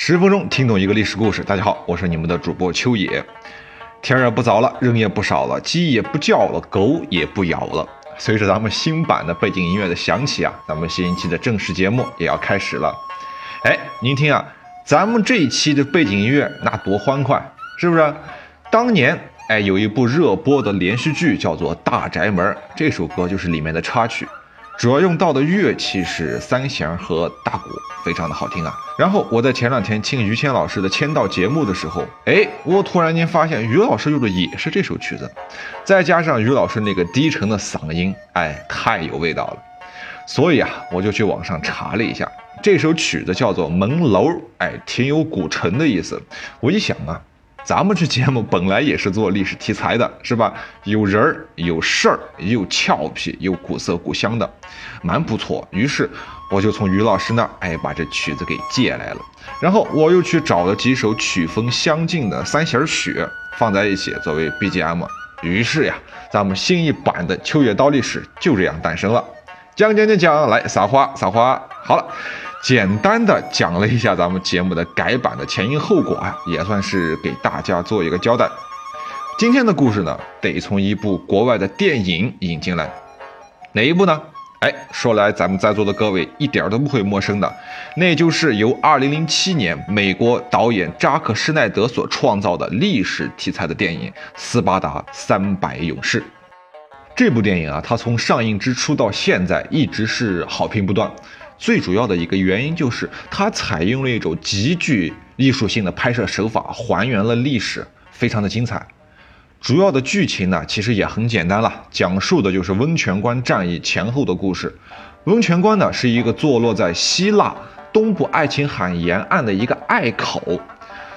十分钟听懂一个历史故事。大家好，我是你们的主播秋野。天也不早了，人也不少了，鸡也不叫了，狗也不咬了。随着咱们新版的背景音乐的响起啊，咱们新一期的正式节目也要开始了。哎，您听啊，咱们这一期的背景音乐那多欢快，是不是？当年哎，有一部热播的连续剧叫做《大宅门》，这首歌就是里面的插曲。主要用到的乐器是三弦和大鼓，非常的好听啊。然后我在前两天听于谦老师的签到节目的时候，哎，我突然间发现于老师用的也是这首曲子，再加上于老师那个低沉的嗓音，哎，太有味道了。所以啊，我就去网上查了一下，这首曲子叫做《门楼》，哎，挺有古城的意思。我一想啊。咱们这节目本来也是做历史题材的，是吧？有人儿，有事儿，又俏皮，又古色古香的，蛮不错。于是我就从于老师那儿，哎，把这曲子给借来了。然后我又去找了几首曲风相近的三弦曲，放在一起作为 BGM。于是呀，咱们新一版的《秋月刀历史》就这样诞生了。讲讲讲讲，来撒花撒花，好了。简单的讲了一下咱们节目的改版的前因后果啊，也算是给大家做一个交代。今天的故事呢，得从一部国外的电影引进来，哪一部呢？哎，说来咱们在座的各位一点都不会陌生的，那就是由2007年美国导演扎克施奈德所创造的历史题材的电影《斯巴达三百勇士》。这部电影啊，它从上映之初到现在一直是好评不断。最主要的一个原因就是它采用了一种极具艺术性的拍摄手法，还原了历史，非常的精彩。主要的剧情呢，其实也很简单了，讲述的就是温泉关战役前后的故事。温泉关呢，是一个坐落在希腊东部爱琴海沿岸的一个隘口。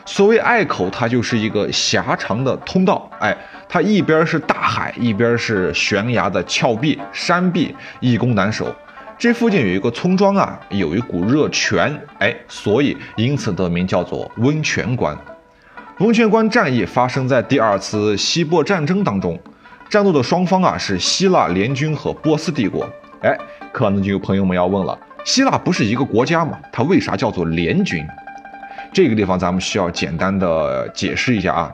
所谓隘口，它就是一个狭长的通道，哎，它一边是大海，一边是悬崖的峭壁、山壁，易攻难守。这附近有一个村庄啊，有一股热泉，哎，所以因此得名叫做温泉关。温泉关战役发生在第二次希波战争当中，战斗的双方啊是希腊联军和波斯帝国。哎，可能就有朋友们要问了，希腊不是一个国家吗？它为啥叫做联军？这个地方咱们需要简单的解释一下啊。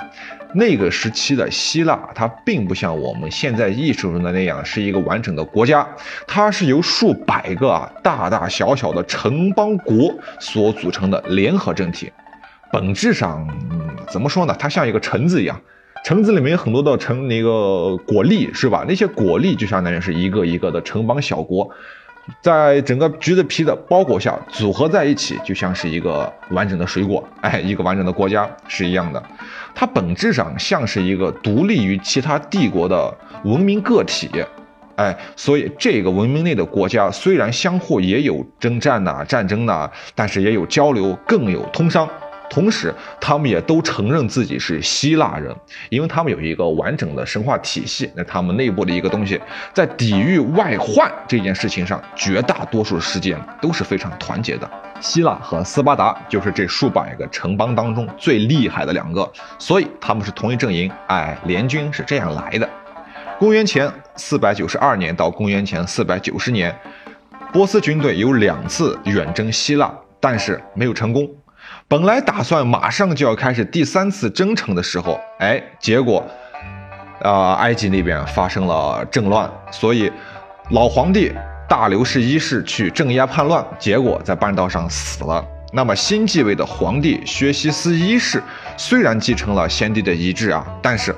那个时期的希腊，它并不像我们现在艺术中的那样是一个完整的国家，它是由数百个啊大大小小的城邦国所组成的联合政体。本质上，怎么说呢？它像一个橙子一样，橙子里面有很多的橙那个果粒，是吧？那些果粒就相当于是一个一个的城邦小国。在整个橘子皮的包裹下组合在一起，就像是一个完整的水果，哎，一个完整的国家是一样的。它本质上像是一个独立于其他帝国的文明个体，哎，所以这个文明内的国家虽然相互也有征战呐、战争呐，但是也有交流，更有通商。同时，他们也都承认自己是希腊人，因为他们有一个完整的神话体系。那他们内部的一个东西，在抵御外患这件事情上，绝大多数时间都是非常团结的。希腊和斯巴达就是这数百个城邦当中最厉害的两个，所以他们是同一阵营。哎，联军是这样来的。公元前四百九十二年到公元前四百九十年，波斯军队有两次远征希腊，但是没有成功。本来打算马上就要开始第三次征程的时候，哎，结果，啊，埃及那边发生了政乱，所以老皇帝大流士一世去镇压叛乱，结果在半道上死了。那么新继位的皇帝薛西斯一世虽然继承了先帝的遗志啊，但是，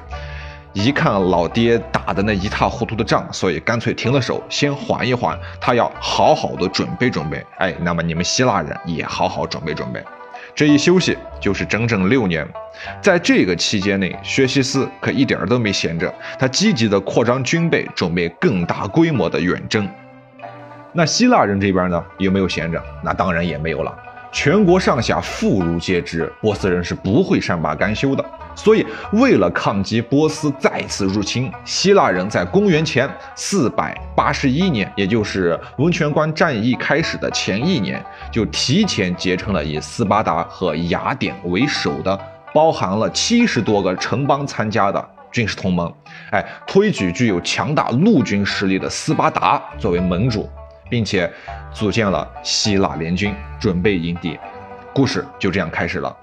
一看老爹打的那一塌糊涂的仗，所以干脆停了手，先缓一缓，他要好好的准备准备。哎，那么你们希腊人也好好准备准备。这一休息就是整整六年，在这个期间内，薛西斯可一点都没闲着，他积极的扩张军备，准备更大规模的远征。那希腊人这边呢，有没有闲着？那当然也没有了。全国上下妇孺皆知，波斯人是不会善罢甘休的。所以，为了抗击波斯再次入侵，希腊人在公元前四百八十一年，也就是温泉关战役开始的前一年，就提前结成了以斯巴达和雅典为首的，包含了七十多个城邦参加的军事同盟。哎，推举具有强大陆军实力的斯巴达作为盟主。并且组建了希腊联军，准备迎敌。故事就这样开始了。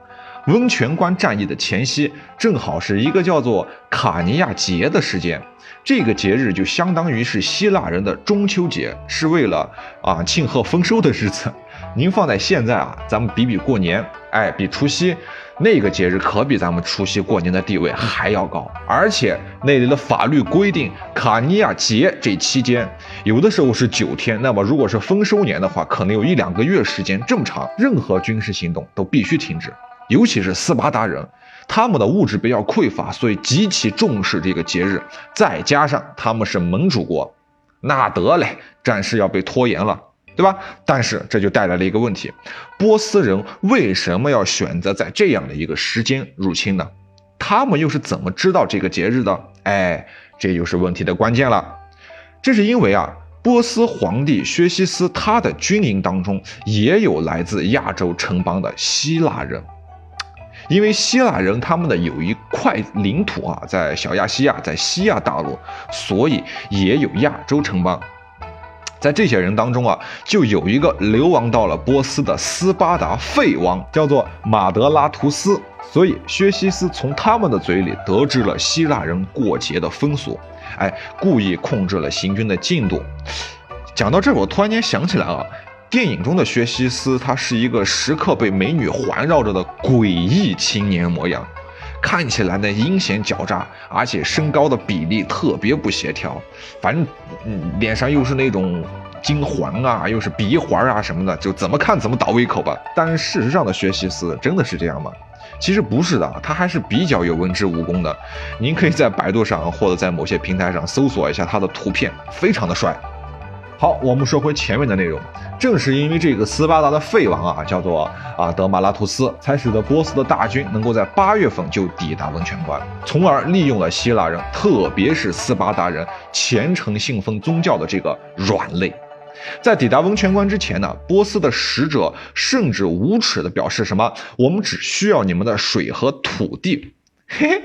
温泉关战役的前夕，正好是一个叫做卡尼亚节的时间。这个节日就相当于是希腊人的中秋节，是为了啊庆贺丰收的日子。您放在现在啊，咱们比比过年，哎，比除夕那个节日可比咱们除夕过年的地位还要高。而且那里的法律规定，卡尼亚节这期间有的时候是九天，那么如果是丰收年的话，可能有一两个月时间这么长，任何军事行动都必须停止。尤其是斯巴达人，他们的物质比较匮乏，所以极其重视这个节日。再加上他们是盟主国，那得嘞，战事要被拖延了，对吧？但是这就带来了一个问题：波斯人为什么要选择在这样的一个时间入侵呢？他们又是怎么知道这个节日的？哎，这就是问题的关键了。这是因为啊，波斯皇帝薛西斯他的军营当中也有来自亚洲城邦的希腊人。因为希腊人他们的有一块领土啊，在小亚细亚，在西亚大陆，所以也有亚洲城邦。在这些人当中啊，就有一个流亡到了波斯的斯巴达废王，叫做马德拉图斯。所以薛西斯从他们的嘴里得知了希腊人过节的风俗，哎，故意控制了行军的进度。讲到这儿，我突然间想起来了。电影中的薛西斯，他是一个时刻被美女环绕着的诡异青年模样，看起来呢阴险狡诈，而且身高的比例特别不协调，反正嗯脸上又是那种金环啊，又是鼻环啊什么的，就怎么看怎么倒胃口吧。但是事实上的薛西斯真的是这样吗？其实不是的，他还是比较有文治武功的。您可以在百度上或者在某些平台上搜索一下他的图片，非常的帅。好，我们说回前面的内容。正是因为这个斯巴达的废王啊，叫做啊德马拉图斯，才使得波斯的大军能够在八月份就抵达温泉关，从而利用了希腊人，特别是斯巴达人虔诚信奉宗教的这个软肋。在抵达温泉关之前呢，波斯的使者甚至无耻地表示什么：“我们只需要你们的水和土地。”嘿嘿，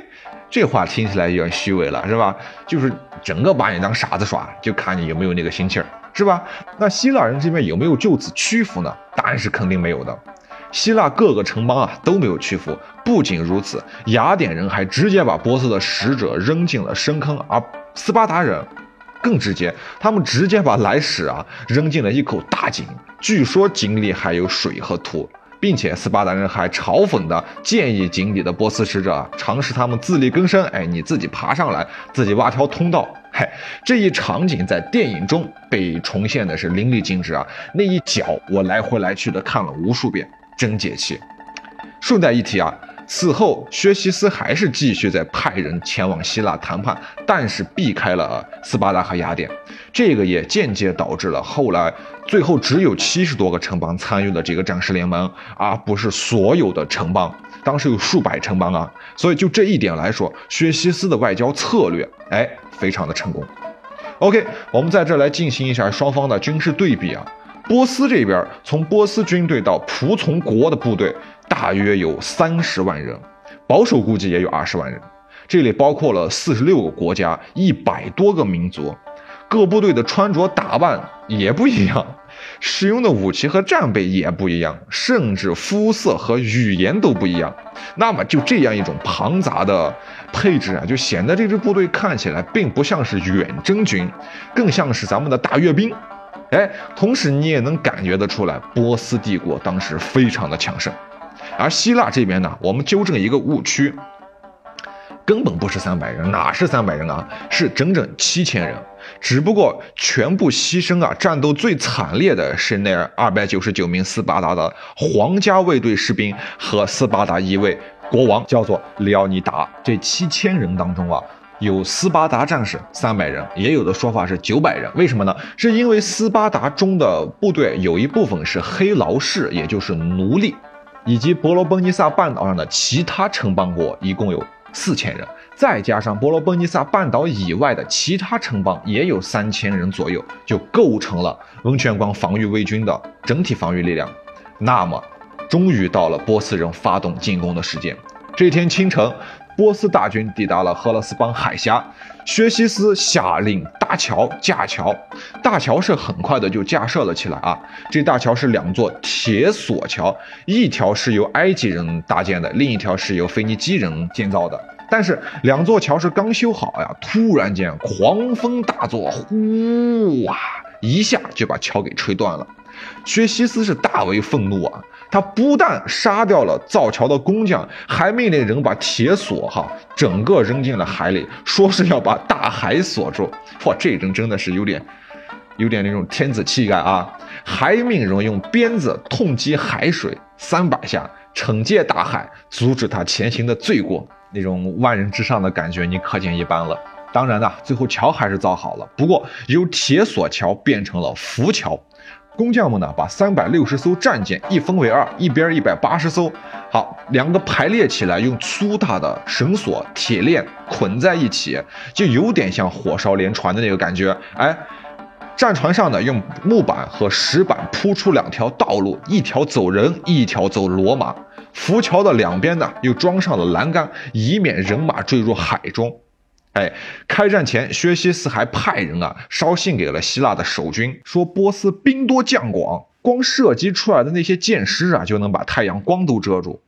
这话听起来有点虚伪了，是吧？就是整个把你当傻子耍，就看你有没有那个心气儿。是吧？那希腊人这边有没有就此屈服呢？答案是肯定没有的。希腊各个城邦啊都没有屈服。不仅如此，雅典人还直接把波斯的使者扔进了深坑，而斯巴达人更直接，他们直接把来使啊扔进了一口大井。据说井里还有水和土。并且斯巴达人还嘲讽的建议井底的波斯使者尝试他们自力更生，哎，你自己爬上来，自己挖条通道。嘿，这一场景在电影中被重现的是淋漓尽致啊！那一脚我来回来去的看了无数遍，真解气。顺带一提啊。此后，薛西斯还是继续在派人前往希腊谈判，但是避开了斯巴达和雅典，这个也间接导致了后来最后只有七十多个城邦参与了这个战时联盟，而不是所有的城邦。当时有数百城邦啊，所以就这一点来说，薛西斯的外交策略，哎，非常的成功。OK，我们在这来进行一下双方的军事对比啊。波斯这边，从波斯军队到仆从国的部队。大约有三十万人，保守估计也有二十万人。这里包括了四十六个国家，一百多个民族，各部队的穿着打扮也不一样，使用的武器和战备也不一样，甚至肤色和语言都不一样。那么就这样一种庞杂的配置啊，就显得这支部队看起来并不像是远征军，更像是咱们的大阅兵。哎，同时你也能感觉得出来，波斯帝国当时非常的强盛。而希腊这边呢，我们纠正一个误区，根本不是三百人，哪是三百人啊？是整整七千人，只不过全部牺牲啊，战斗最惨烈的是那二百九十九名斯巴达的皇家卫队士兵和斯巴达一位国王，叫做里奥尼达。这七千人当中啊，有斯巴达战士三百人，也有的说法是九百人。为什么呢？是因为斯巴达中的部队有一部分是黑劳士，也就是奴隶。以及伯罗奔尼撒半岛上的其他城邦国一共有四千人，再加上伯罗奔尼撒半岛以外的其他城邦也有三千人左右，就构成了温泉关防御卫军的整体防御力量。那么，终于到了波斯人发动进攻的时间。这天清晨，波斯大军抵达了赫勒斯邦海峡，薛西斯下令搭桥架桥。大桥是很快的就架设了起来啊！这大桥是两座铁索桥，一条是由埃及人搭建的，另一条是由腓尼基人建造的。但是两座桥是刚修好呀，突然间狂风大作，呼啊，一下就把桥给吹断了。薛西斯是大为愤怒啊！他不但杀掉了造桥的工匠，还命令人把铁锁哈整个扔进了海里，说是要把大海锁住。哇，这人真的是有点，有点那种天子气概啊！还命人用鞭子痛击海水三百下，惩戒大海，阻止他前行的罪过。那种万人之上的感觉，你可见一斑了。当然呢，最后桥还是造好了，不过由铁索桥变成了浮桥。工匠们呢，把三百六十艘战舰一分为二，一边一百八十艘，好，两个排列起来，用粗大的绳索、铁链捆在一起，就有点像火烧连船的那个感觉。哎，战船上呢，用木板和石板铺出两条道路，一条走人，一条走骡马。浮桥的两边呢，又装上了栏杆，以免人马坠入海中。哎，开战前，薛西斯还派人啊捎信给了希腊的守军，说波斯兵多将广，光射击出来的那些箭矢啊，就能把太阳光都遮住。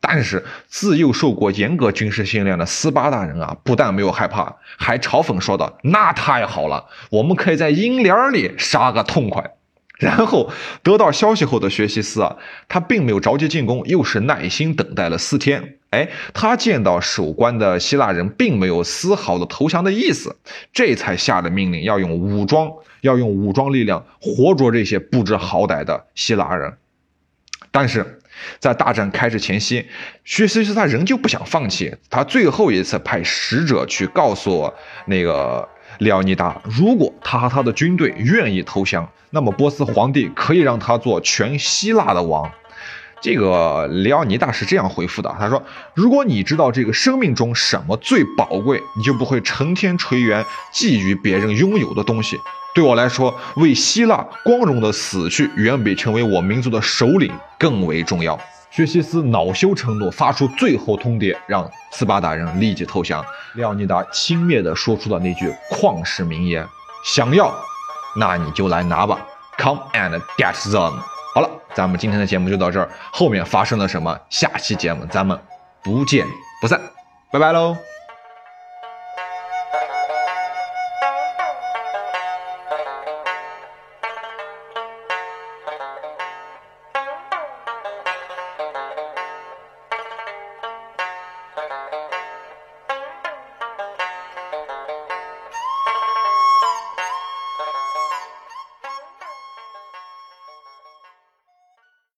但是自幼受过严格军事训练的斯巴达人啊，不但没有害怕，还嘲讽说道：“那太好了，我们可以在阴帘里杀个痛快。”然后得到消息后的薛西斯啊，他并没有着急进攻，又是耐心等待了四天。哎，他见到守关的希腊人并没有丝毫的投降的意思，这才下的命令要用武装，要用武装力量活捉这些不知好歹的希腊人。但是在大战开始前夕，薛西斯他仍旧不想放弃，他最后一次派使者去告诉那个。列奥尼达，如果他和他的军队愿意投降，那么波斯皇帝可以让他做全希腊的王。这个列奥尼达是这样回复的：“他说，如果你知道这个生命中什么最宝贵，你就不会成天垂涎觊觎别人拥有的东西。对我来说，为希腊光荣的死去，远比成为我民族的首领更为重要。”薛西斯恼羞成怒，发出最后通牒，让斯巴达人立即投降。列奥尼达轻蔑地说出了那句旷世名言：“想要，那你就来拿吧，Come and get them。”好了，咱们今天的节目就到这儿，后面发生了什么？下期节目咱们不见不散，拜拜喽。